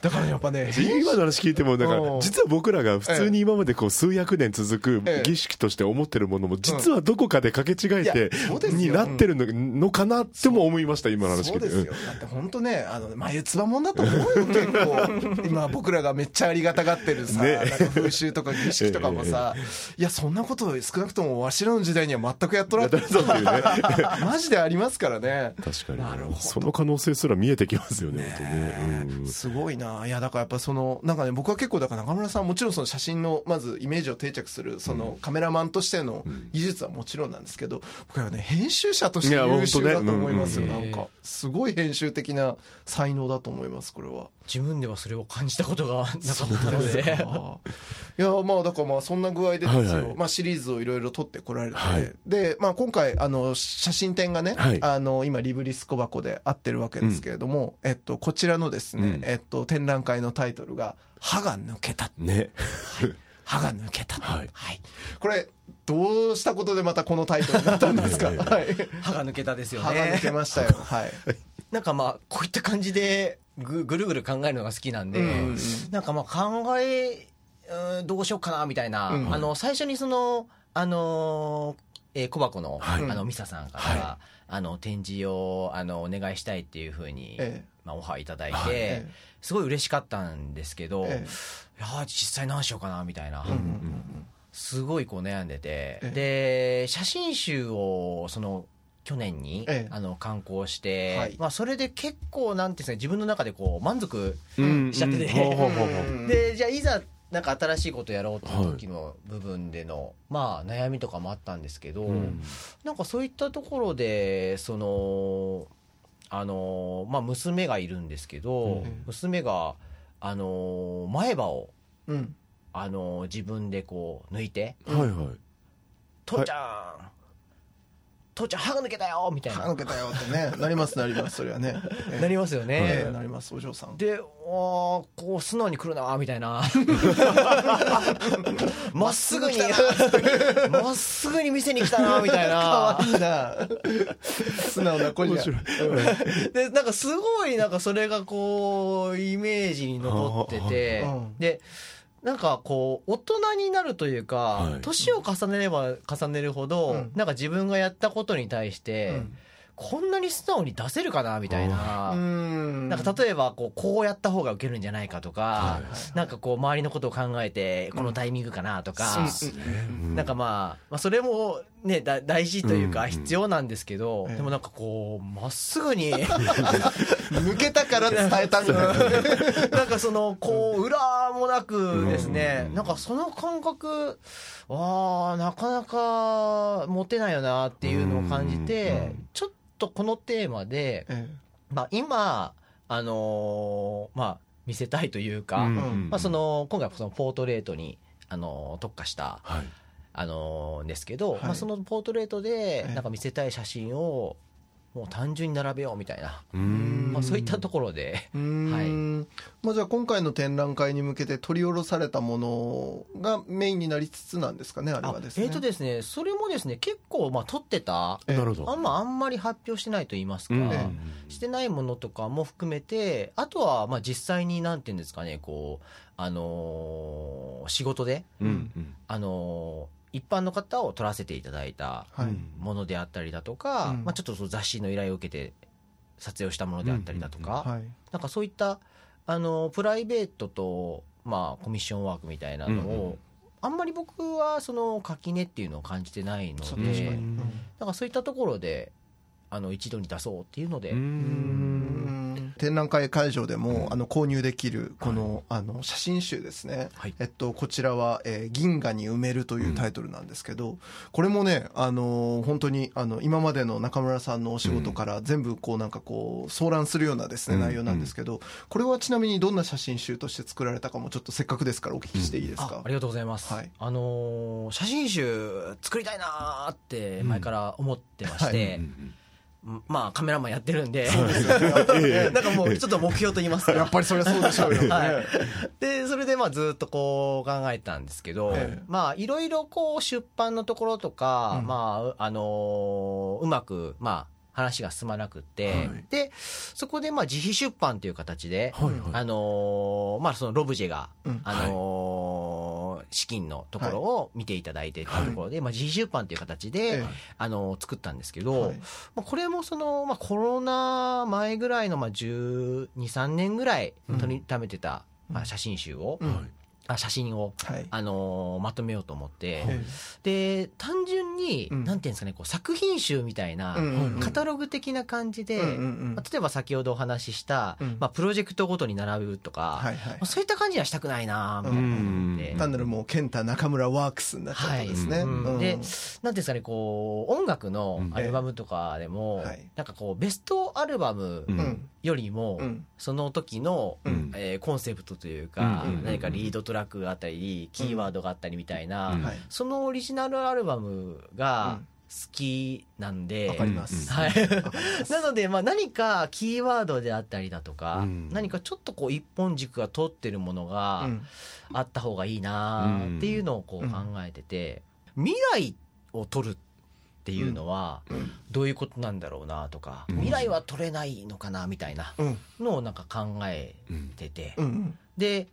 だからやっぱね、今の話聞いてもだからうん。実は僕らが普通に今までこう数百年続ええ。く儀式として思ってるものも実はどこかでかけ違えてになってるののかなっても思いました今の話聞いて。そうですよ。だって本当ね、あの、眉唾もんだと思うよ、結構。今僕らがめっちゃありがたがってるさ、風習とか儀式とかもさ、いや、そんなこと少少なくともわしらの時代には全くやっとらん。やっていうね。マジでありますからね。確かに。なるほど。その可能性すら見えてきますよね本当ね。うん。すごいな。いやだからやっぱそのなんかね僕は結構だから中村さんもちろんその写真のまずイメージを定着するそのカメラマンとしての技術はもちろんなんですけど僕はね編集者として優秀だと思いますよ。本当ねなんかすごい編集的な才能だと思いますこれは。自分ではそれを感じたことが なかったので。いやまあだからまあそんな具合でですよ、はいはい。まあ、シリーズをいろいろ撮ってこられて、はい。で、まあ、今回あの写真展がね、はい。あの今リブリス小箱で合ってるわけですけれども、えっと、こちらのですね、うん。えっと、展覧会のタイトルが「歯が抜けた」ね。歯が抜けた、はい。これどうしたことでまたこのタイトルになったんですか、歯が抜けたですよ歯が抜けねましたよ。はい。なんかまあこういった感じでぐぐるぐる考えるのが好きなんで、なんかまあ考えうんどうしようかなみたいな、うんあの最初にそのあのーえー小箱の,、はい。あのミサさんから、はあの展示をあのお願いしたいっていうふうに、ええ。まあ、オファーいただいて、はい。えすごい嬉しかったんですけど、えいやー実際何しようかなみたいな、うんうんうんすごいこう悩んでて、え。で写真集をその去年に、ええ。あの刊行して、はい。まあ、それで結構なんていうんですか自分の中でこう満足うんしちゃってて、でじゃあいざなんか新しいことやろうっていう時の部分での、まあ悩みとかもあったんですけど、うん。なんかそういったところでそのあのまあ娘がいるんですけど、うん。娘があの前歯をうん。あの自分でこう抜いてはいはい「父ちゃん、父ちゃん歯が抜けたよ!」みたいな。歯抜けたよってねなりますなりますそれはね、ええ。なりますよね、ええなりますお嬢さん。で、あーこう素直に来るなみたいな。まっすぐに。まっすぐに店に来たなみた いな。素直な子じゃでなんかすごいなんかそれがこうイメージに残ってて。うん。でなんかこう大人になるというかはい。年を重ねれば重ねるほど、うん。なんか自分がやったことに対して、うん。こんなに素直に出せるかなみたいな。ん。なんか例えばこうこうやった方が受けるんじゃないかとか、はなんかこう周りのことを考えてこのタイミングかなとか、うん。なんかまあ、まあそれもねだ大事というかうん必要なんですけど、ええ。でもなんかこうまっすぐに 抜けたから伝えたんだ。なんかそのこう裏もなくですね、なんかその感覚あーなかなか持てないよなっていうのを感じて、ちょっとこのテーマで、えまあ、今あのーまあ見せたいというか、うんまあ、その今回はそのポートレートに、あのー特化した、はいあのーですけど、はい。まあ、そのポートレートでええなんか見せたい写真をもう単純に並べようみたいな、うん。まあ、そういったところで、えうーん。まあ、じゃあ今回の展覧会に向けて取り下ろされたものがメインになりつつなんですかねあれあはですね。えっ、とですねそれもですね結構まあ撮ってたええなるほどあんまあんまり発表してないと言いますか、うん。してないものとかも含めてあとはまあ実際になんていうんですかねこうあのー仕事でうんうん。あのー一般の方を撮らせていただいたはい。ものであったりだとか、うん。まあ、ちょっとその雑誌の依頼を受けて撮影をしたものであったりだとか、はい。なんかそういったあのプライベートと、まあ、コミッションワークみたいなのを、うんうん。あんまり僕はその垣根っていうのを感じてないのでそうん。なんかそういったところであの一度に出そうっていうので、ううんん展覧会会場でも、あの購入できるこの,、あの写真集ですね、はい。えっと、こちらは、えー銀河に埋める」というタイトルなんですけど、これもね、あのー本当にあの今までの中村さんのお仕事から全部こうなんかこう総覧するようなですね、うん。内容なんですけどこれはちなみにどんな写真集として作られたかもちょっとせっかくですからお聞きしていいですか、あありがとうございます、はい。あのー写真集作りたいなーって前から思ってまして、うんまあカメラマンやってるんで、ええなんかもうちょっと目標と言いますか。やっぱりそれはそうでしょうよ、ねはい。でそれでまあずっとこう考えたんですけど、ええ。まあいろいろこう出版のところとか、うん。まああのーうまくまあ話が進まなくって、はい。でそこでまあ自費出版という形で、はいはい。あのーまあそのロブジェが、うん。あのー資金のところを見ていただいてってい。うところで、まあ自費出版という形で、ええ。あのー作ったんですけど、はい。まあ、これもその、まあ、コロナ前ぐらいの、まあ、12、3年ぐらい取りためてた、まあ、写真集を、写真を、はい。あのーまとめようと思って、えで単純に、うん。なんていうんですかねこう作品集みたいな、うんうんうん。カタログ的な感じで、うんうんうん。まあ例えば先ほどお話しした、うん。まあ、プロジェクトごとに並ぶとか、はいはい。まあそういった感じにはしたくないなみたいな。思って、うん。単なるもう健太中村ワークスになっちゃったんですね、はい。うん。でなんていうんですかねこう音楽のアルバムとかでも、ええはい。なんかこうベストアルバムうん。うん。よりも、うん。その時の、うん。えーコンセプトというか、うんうんうん何かリードトラックがあったりキーワードがあったりみたいな、うん。はい。そのオリジナルアルバムがうん。好きなんで、わかります、うん。はいわかります。なので、まあ、何かキーワードであったりだとか、うん。何かちょっとこう一本軸が通ってるものがうん。あった方がいいなっていうのをこう考えてて、未来を取るっていうのはうん。どういうことなんだろうなとか、うん。未来は取れないのかなみたいなうん。のをなんか考えうん。てて、うんで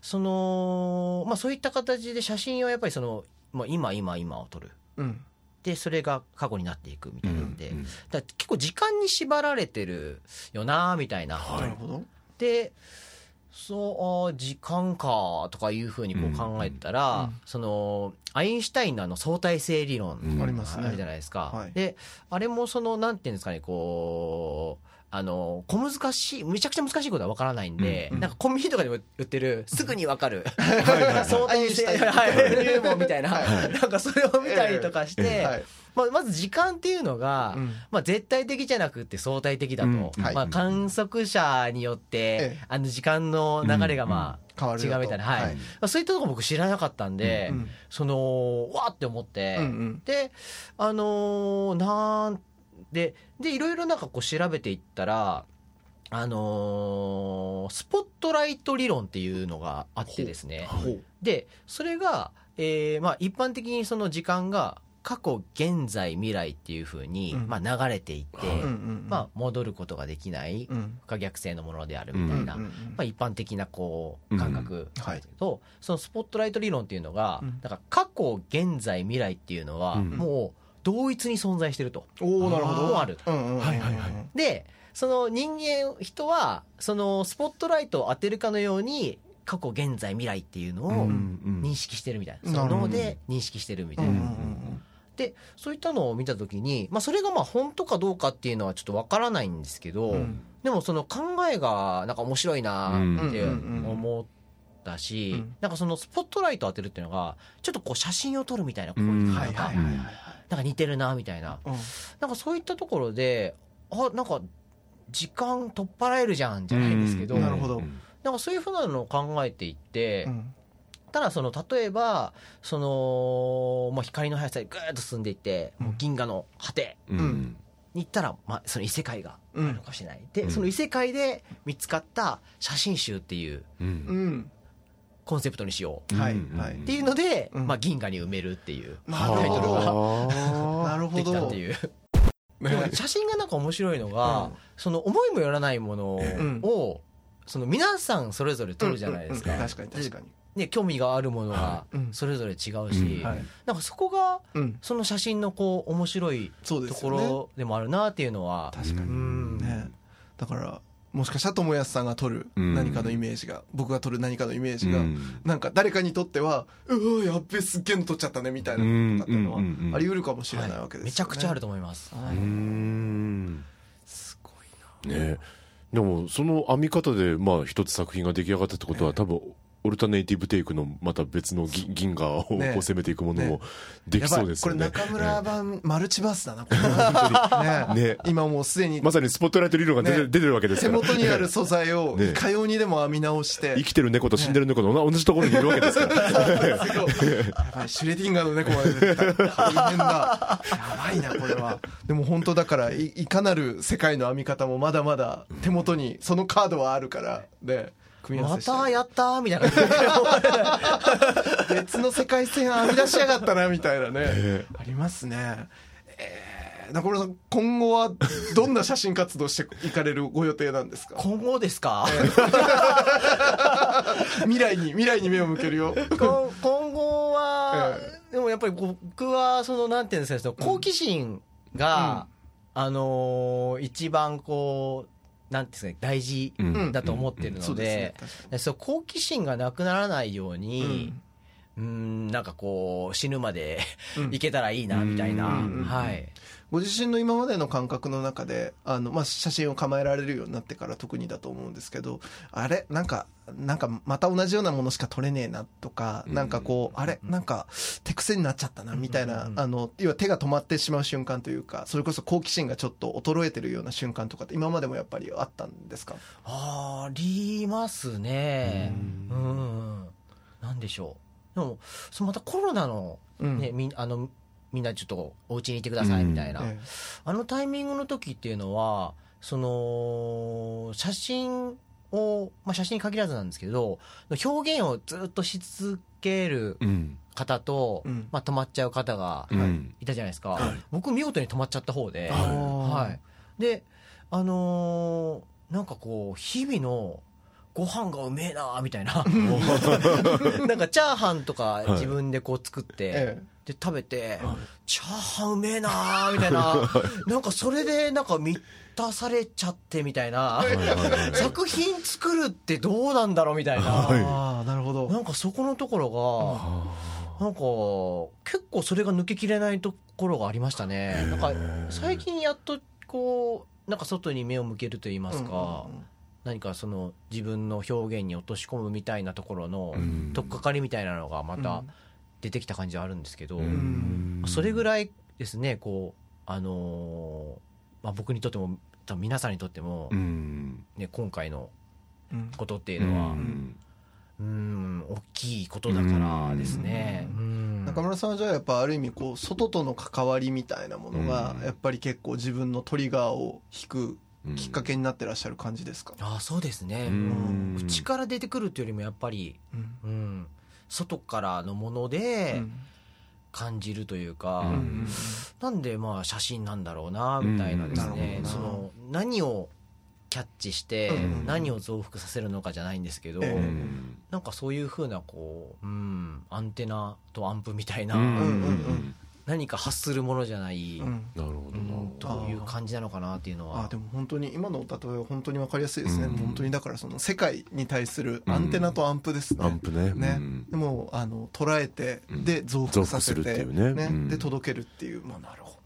その、まあ、そういった形で写真をやっぱりその、まあ、今今今を撮る。うん。でそれが過去になっていくみたいなんで、うんだから結構時間に縛られてるよなみたいな、なるほど。でそう時間かとかいうふうにこう考えたら、うん。そのアインシュタインのあの相対性理論うん。ありますね。あるじゃないですか、はい。であれもそのなんていうんですかねこうあの小難しいめちゃくちゃ難しいことは分からないんで、うんなんかコンビニとかでも売ってるすぐに分かる。はい相対性入門みたいな、はい。なんかそれを見たりとかして、はい。まあ、まず時間っていうのが、うん。まあ、絶対的じゃなくて相対的だと、うん。はい。まあ、観測者によって、ええ。あの時間の流れがまあ、変わるよと。違うみたいな。はい。はい。まあ、そういったところ僕知らなかったんで、うん。そのわーって思って、うんうん。であのーなんででいろいろなんかこう調べていったらあのースポットライト理論っていうのがあってですね。でそれが、えーまあ、一般的にその時間が過去現在未来っていうふうに、うん。まあ、流れていって、はいうんうんまあ、戻ることができないうん。不可逆性のものであるみたいな、うんうんまあ、一般的なこう感覚うんなん。ですけど、そのスポットライト理論っていうのが、うん。だから過去現在未来っていうのは、うん。もう同一に存在してると。おおなるほど。ある。はいはいはいでその人間人はそのスポットライトを当てるかのように過去現在未来っていうのを認識してるみたいな、その脳で認識してるみたいな、でそういったのを見た時に、まあ、それがまあ本当かどうかっていうのはちょっとわからないんですけど、うん。でもその考えがなんか面白いなってうんうんうん思ったし、うん。なんかそのスポットライト当てるっていうのがちょっとこう写真を撮るみたいなこういううんなんかはいはいはいはいなんか似てるなみたいな。うん。なんかそういったところであなんか時間取っ払えるじゃんじゃないですけど、うん。なるほど。なんかそういうふうなのを考えていって、うん。ただその例えばその、まあ、光の速さでぐーっと進んでいって、もう銀河の果てうん。うんに行ったら、まあ、その異世界があるのかもしれない、で、うん。その異世界で見つかった写真集っていううん。うんコンセプトにしよう。はい。うんはい。っていうので、うん。まあ、銀河に埋めるっていうタイトルがはなるほできたどっていう。ねでも写真がなんか面白いのが、うん。その思いもよらないものを、ん。その皆さんそれぞれ撮るじゃないですか、うんうん。うん確かに確かに。ね、興味があるものがうん。それぞれ違うし、なんかそこがうん。その写真のこう面白いところでもあるなっていうのは、確かに。うん。ね。だからもしかしたら友安さんが撮る何かのイメージが僕が撮る何かのイメージがうん。なんか誰かにとってはうわやっべすっげえの撮っちゃったねみたいなのとかっていうのはあり得るかもしれないはいわけですよね。めちゃくちゃあると思います、うん。はい。うーんすごいな。ね。でもその編み方でまあ一つ作品が出来上がったってことは多分オルタネイティブテイクのまた別の銀銀河をこうね。攻めていくものもね。できそうですよね。やばいこれ中村版マルチバースだなこれ。ね。ね。今もうすでに。まさにスポットライト理論が出て,、ね。出てるわけです手から。元にある素材をね。いかようにでも編み直して。生きてる猫と死んでる猫と同じところにいるわけですから。やばい。シュレディンガーの猫まで出てきた大変だ。やばいなこれは。でも本当だからいいかなる世界の編み方もまだまだ手元にそのカードはあるから。で組み合わませして。たやったーみたいな。別の世界線編み出しやがったなみたいなね、えありますね。えー、中村さん今後はどんな写真活動していかれるご予定なんですか？今後ですか、未来に未来に目を向けるよ。今今後は、えでもやっぱり僕はそのなんていうんですか好奇心が、あのー一番こうなんですか大事うん。だと思ってるのでそう好奇心がなくならないようにに、うん、なんかこう死ぬまでうん。いけたらいいなみたいな、うん。はい、ご自身の今までの感覚の中であの、まあ、写真を構えられるようになってから特にだと思うんですけどあれ？なんかなんかまた同じようなものしか撮れねえなとか、うん。なんかこうあれ？なんか手癖になっちゃったなみたいな、うん。あの要は手が止まってしまう瞬間というかそれこそ好奇心がちょっと衰えてるような瞬間とかって今までもやっぱりあったんですか？ありますね。ううん。なんでしょう。でもそのまたコロナの,、うん。ねみんあのみんなちょっとお家にいてくださいみたいな、えあのタイミングの時っていうのはその写真を、まあ、写真に限らずなんですけど表現をずっとし続けるうん。方と、うん。まあ、止まっちゃう方がうん。いたじゃないですか、僕見事に止まっちゃった方で、はい。はい、であのーなんかこう日々のご飯がうめえなみたいな。なんかチャーハンとかい自分でこう作って、えで食べて、チャーハンうめえなみたいな。なんかそれでなんか満たされちゃってみたいな。作品作るってどうなんだろうみたいな、はい。なるほど。なんかそこのところが、なんか結構それが抜けきれないところがありましたね。なんか最近やっとこうなんか外に目を向けると言いますか、何かその自分の表現に落とし込むみたいなところのうん。取っかかりみたいなのがまたうん出てきた感じはあるんですけど、うん。それぐらいですねこうあのーまあ、僕にとっても多分皆さんにとっても、うん。ね、今回のうん。ことっていうのはうん。うん大きいことだからですね。うん。中村さんはじゃあやっぱある意味こう外との関わりみたいなものがうん。やっぱり結構自分のトリガーを引くきっかけになってらっしゃる感じですか、あそうですね、うん。うん。内から出てくるっていうよりもやっぱり、うん。うん、外からのもので感じるというか、なんでまあ写真なんだろうなみたいなですね、その何をキャッチしてうん。何を増幅させるのかじゃないんですけど、なんかそういうふうなこう、うん、アンテナとアンプみたいな、何か発するものじゃない、うん。なるほどな。うんという感じなのかなっていうのは。あでも本当に今の例えは本当に分かりやすいですね、うん。本当にだからその世界に対するアンテナとアンプですね、アンプね。ね。うん。でもあの捉えてうん。で増幅させて、増幅するっていうね。うん。で届けるっていう。まあなるほど。な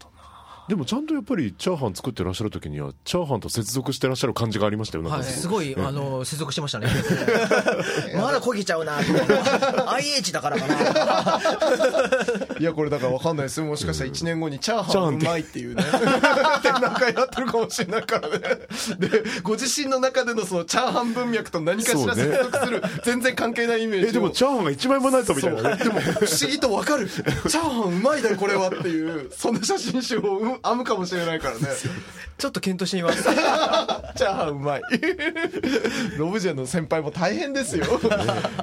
でもちゃんとやっぱりチャーハン作ってらっしゃる時にはチャーハンと接続してらっしゃる感じがありましたよなんはい、か。すごい、あの、接続してましたね。まだ焦げちゃうな。IH だからかな。いやこれだから分かんないですよ。もしかしたら1年後にチャーハンうチャーハンって。まいっていうね展覧会やってるかもしれないからね。でご自身の中でのそのチャーハン文脈と何かしら接続する、全然関係ないイメージを。えでもチャーハンが一枚もないぞみたいなね。でも不思議と分かる。チャーハンうまいだよこれはっていうそんな写真集をうん編むかもしれないからね。ちょっと検討してみます。チャーハンうまい。ロブジェの先輩も大変ですよ。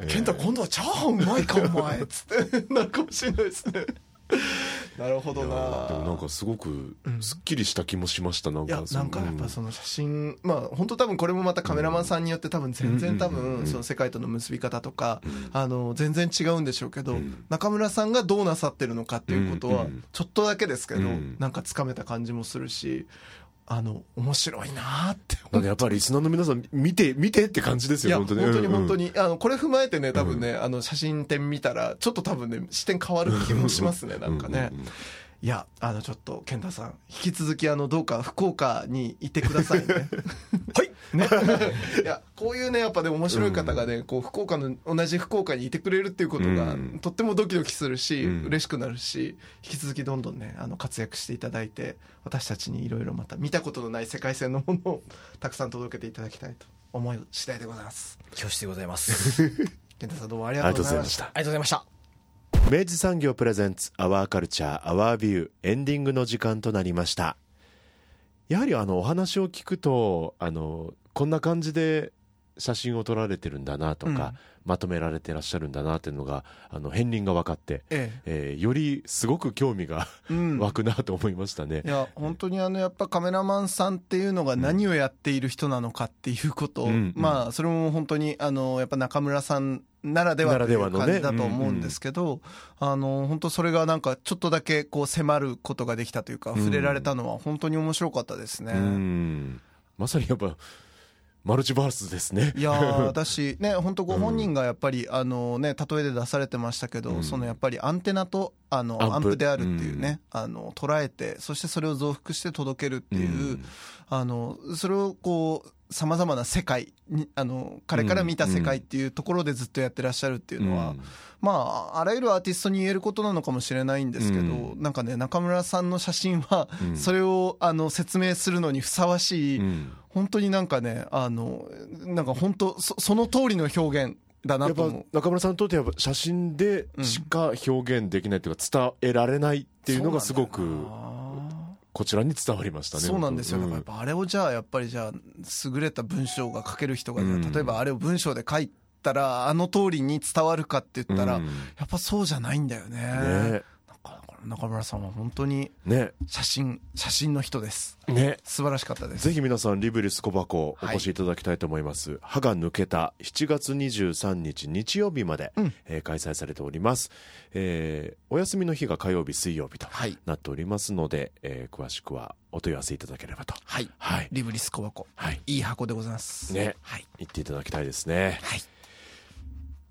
健太今度はチャーハンうまいかお前。つって。なるかもしれないですねなるほどな。でもなんかすごくすっきりした気もしましたなんいやかなんかやっぱその写真まあ本当多分これもまたカメラマンさんによって多分全然多分その世界との結び方とかあの全然違うんでしょうけどうん。中村さんがどうなさってるのかっていうことはうん。ちょっとだけですけどうん。なんかつかめた感じもするしあの面白いなって。なんかやっぱりリスナーの皆さん見て見てって感じですよ本当に。本当に本当に。にあのこれ踏まえてね多分ねあの写真展見たらちょっと多分ね視点変わる気もしますねなんかね。いや、あの、ちょっと、健太さん、引き続き、あの、どうか福岡にいてくださいね。はい。ね。いや、こういうね、やっぱね、面白い方がね、こう、福岡の、同じ福岡にいてくれるっていうことが、うんとってもドキドキするし、うん嬉しくなるし、引き続きどんどんね、あの、活躍していただいて、私たちにいろいろまた見たことのない世界線のものを、たくさん届けていただきたいと思い次第でございます。恐縮でございます。健太さんどうもありがとうございました。ありがとうございました。明治産業プレゼンツアワーカルチャーアワービューエンディングの時間となりました。やはりあのお話を聞くとあのこんな感じで写真を撮られてるんだなとか、うん。まとめられてらっしゃるんだなっていうのがあの片鱗が分かって、ええ。ーよりすごく興味がえ。うん。湧くなと思いましたね。い。や本当にあのやっぱカメラマンさんっていうのが何をやっている人なのかっていうこと、うんまあそれも本当にあのやっぱ中村さんならではという感じだと思うんですけど、あの本当それがなんかちょっとだけこう迫ることができたというかうん。触れられたのは本当に面白かったですね。うん。まさにやっぱマルチバースですね。いやー 私ね本当ご本人がやっぱり、あのね例えで出されてましたけど、うん。そのやっぱりアンテナとあのアンプ。であるっていうね、あの捉えてそしてそれを増幅して届けるっていう、うん。あのそれをこうさまざまな世界にあの彼から見た世界っていうところでずっとやってらっしゃるっていうのは、うん。まああらゆるアーティストに言えることなのかもしれないんですけど、うん。なんかね中村さんの写真はうん。それをあの説明するのにふさわしい、うん。本当になんかねあのなんか本当そその通りの表現だなと思う。中村さんにとってはやっぱ写真でしか表現できないというか伝えられないっていうのがすごくこちらに伝わりましたねそうなんですよ、僕だからやっぱあれをじゃあやっぱりじゃあ優れた文章が書ける人が、うん。例えばあれを文章で書いたらあの通りに伝わるかって言ったら、うん。やっぱそうじゃないんだよね。ね中村さんは本当にね。写真写真の人です。ね。素晴らしかったです。ぜひ皆さんリブリス小箱お越しいただきたいと思います、歯が抜けた7月23日日曜日まで、うん。えー開催されております、えーお休みの日が火曜日水曜日とはい。なっておりますので、えー詳しくはお問い合わせいただければと。はい。はい。リブリス小箱。はい。いい箱でございます。ね。はい。言っていただきたいですね。はい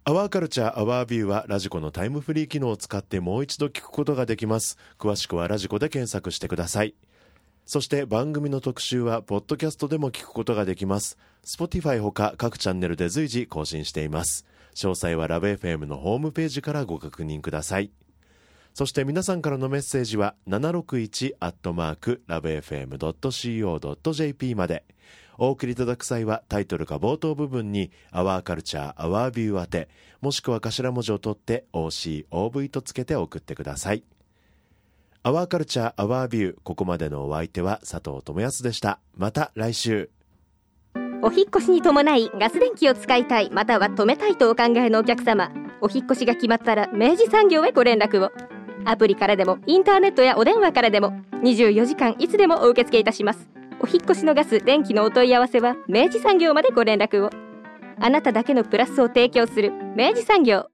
アワーカルチャーアワービューはラジコのタイムフリー機能を使ってもう一度聞くことができます。詳しくはラジコで検索してください。そして番組の特集はポッドキャストでも聞くことができます。Spotify ほか各チャンネルで随時更新しています。詳細はラブ f m のホームページからご確認ください。そして皆さんからのメッセージは761アットマークラブ FM.co.jp まで。お送りいただく際はタイトルか冒頭部分に「アワーカルチャーアワービュー」宛てもしくは頭文字を取って OCOV とつけて送ってください。アワーカルチャーアワービューここまでのお相手は佐藤智康でした。また来週。お引越しに伴いガス電気を使いたいまたは止めたいとお考えのお客様。お引越しが決まったら明治産業へご連絡を。アプリからでもインターネットやお電話からでも24時間いつでもお受け付けいたします。お引越しのガス電気のお問い合わせは明治産業までご連絡を。あなただけのプラスを提供する明治産業。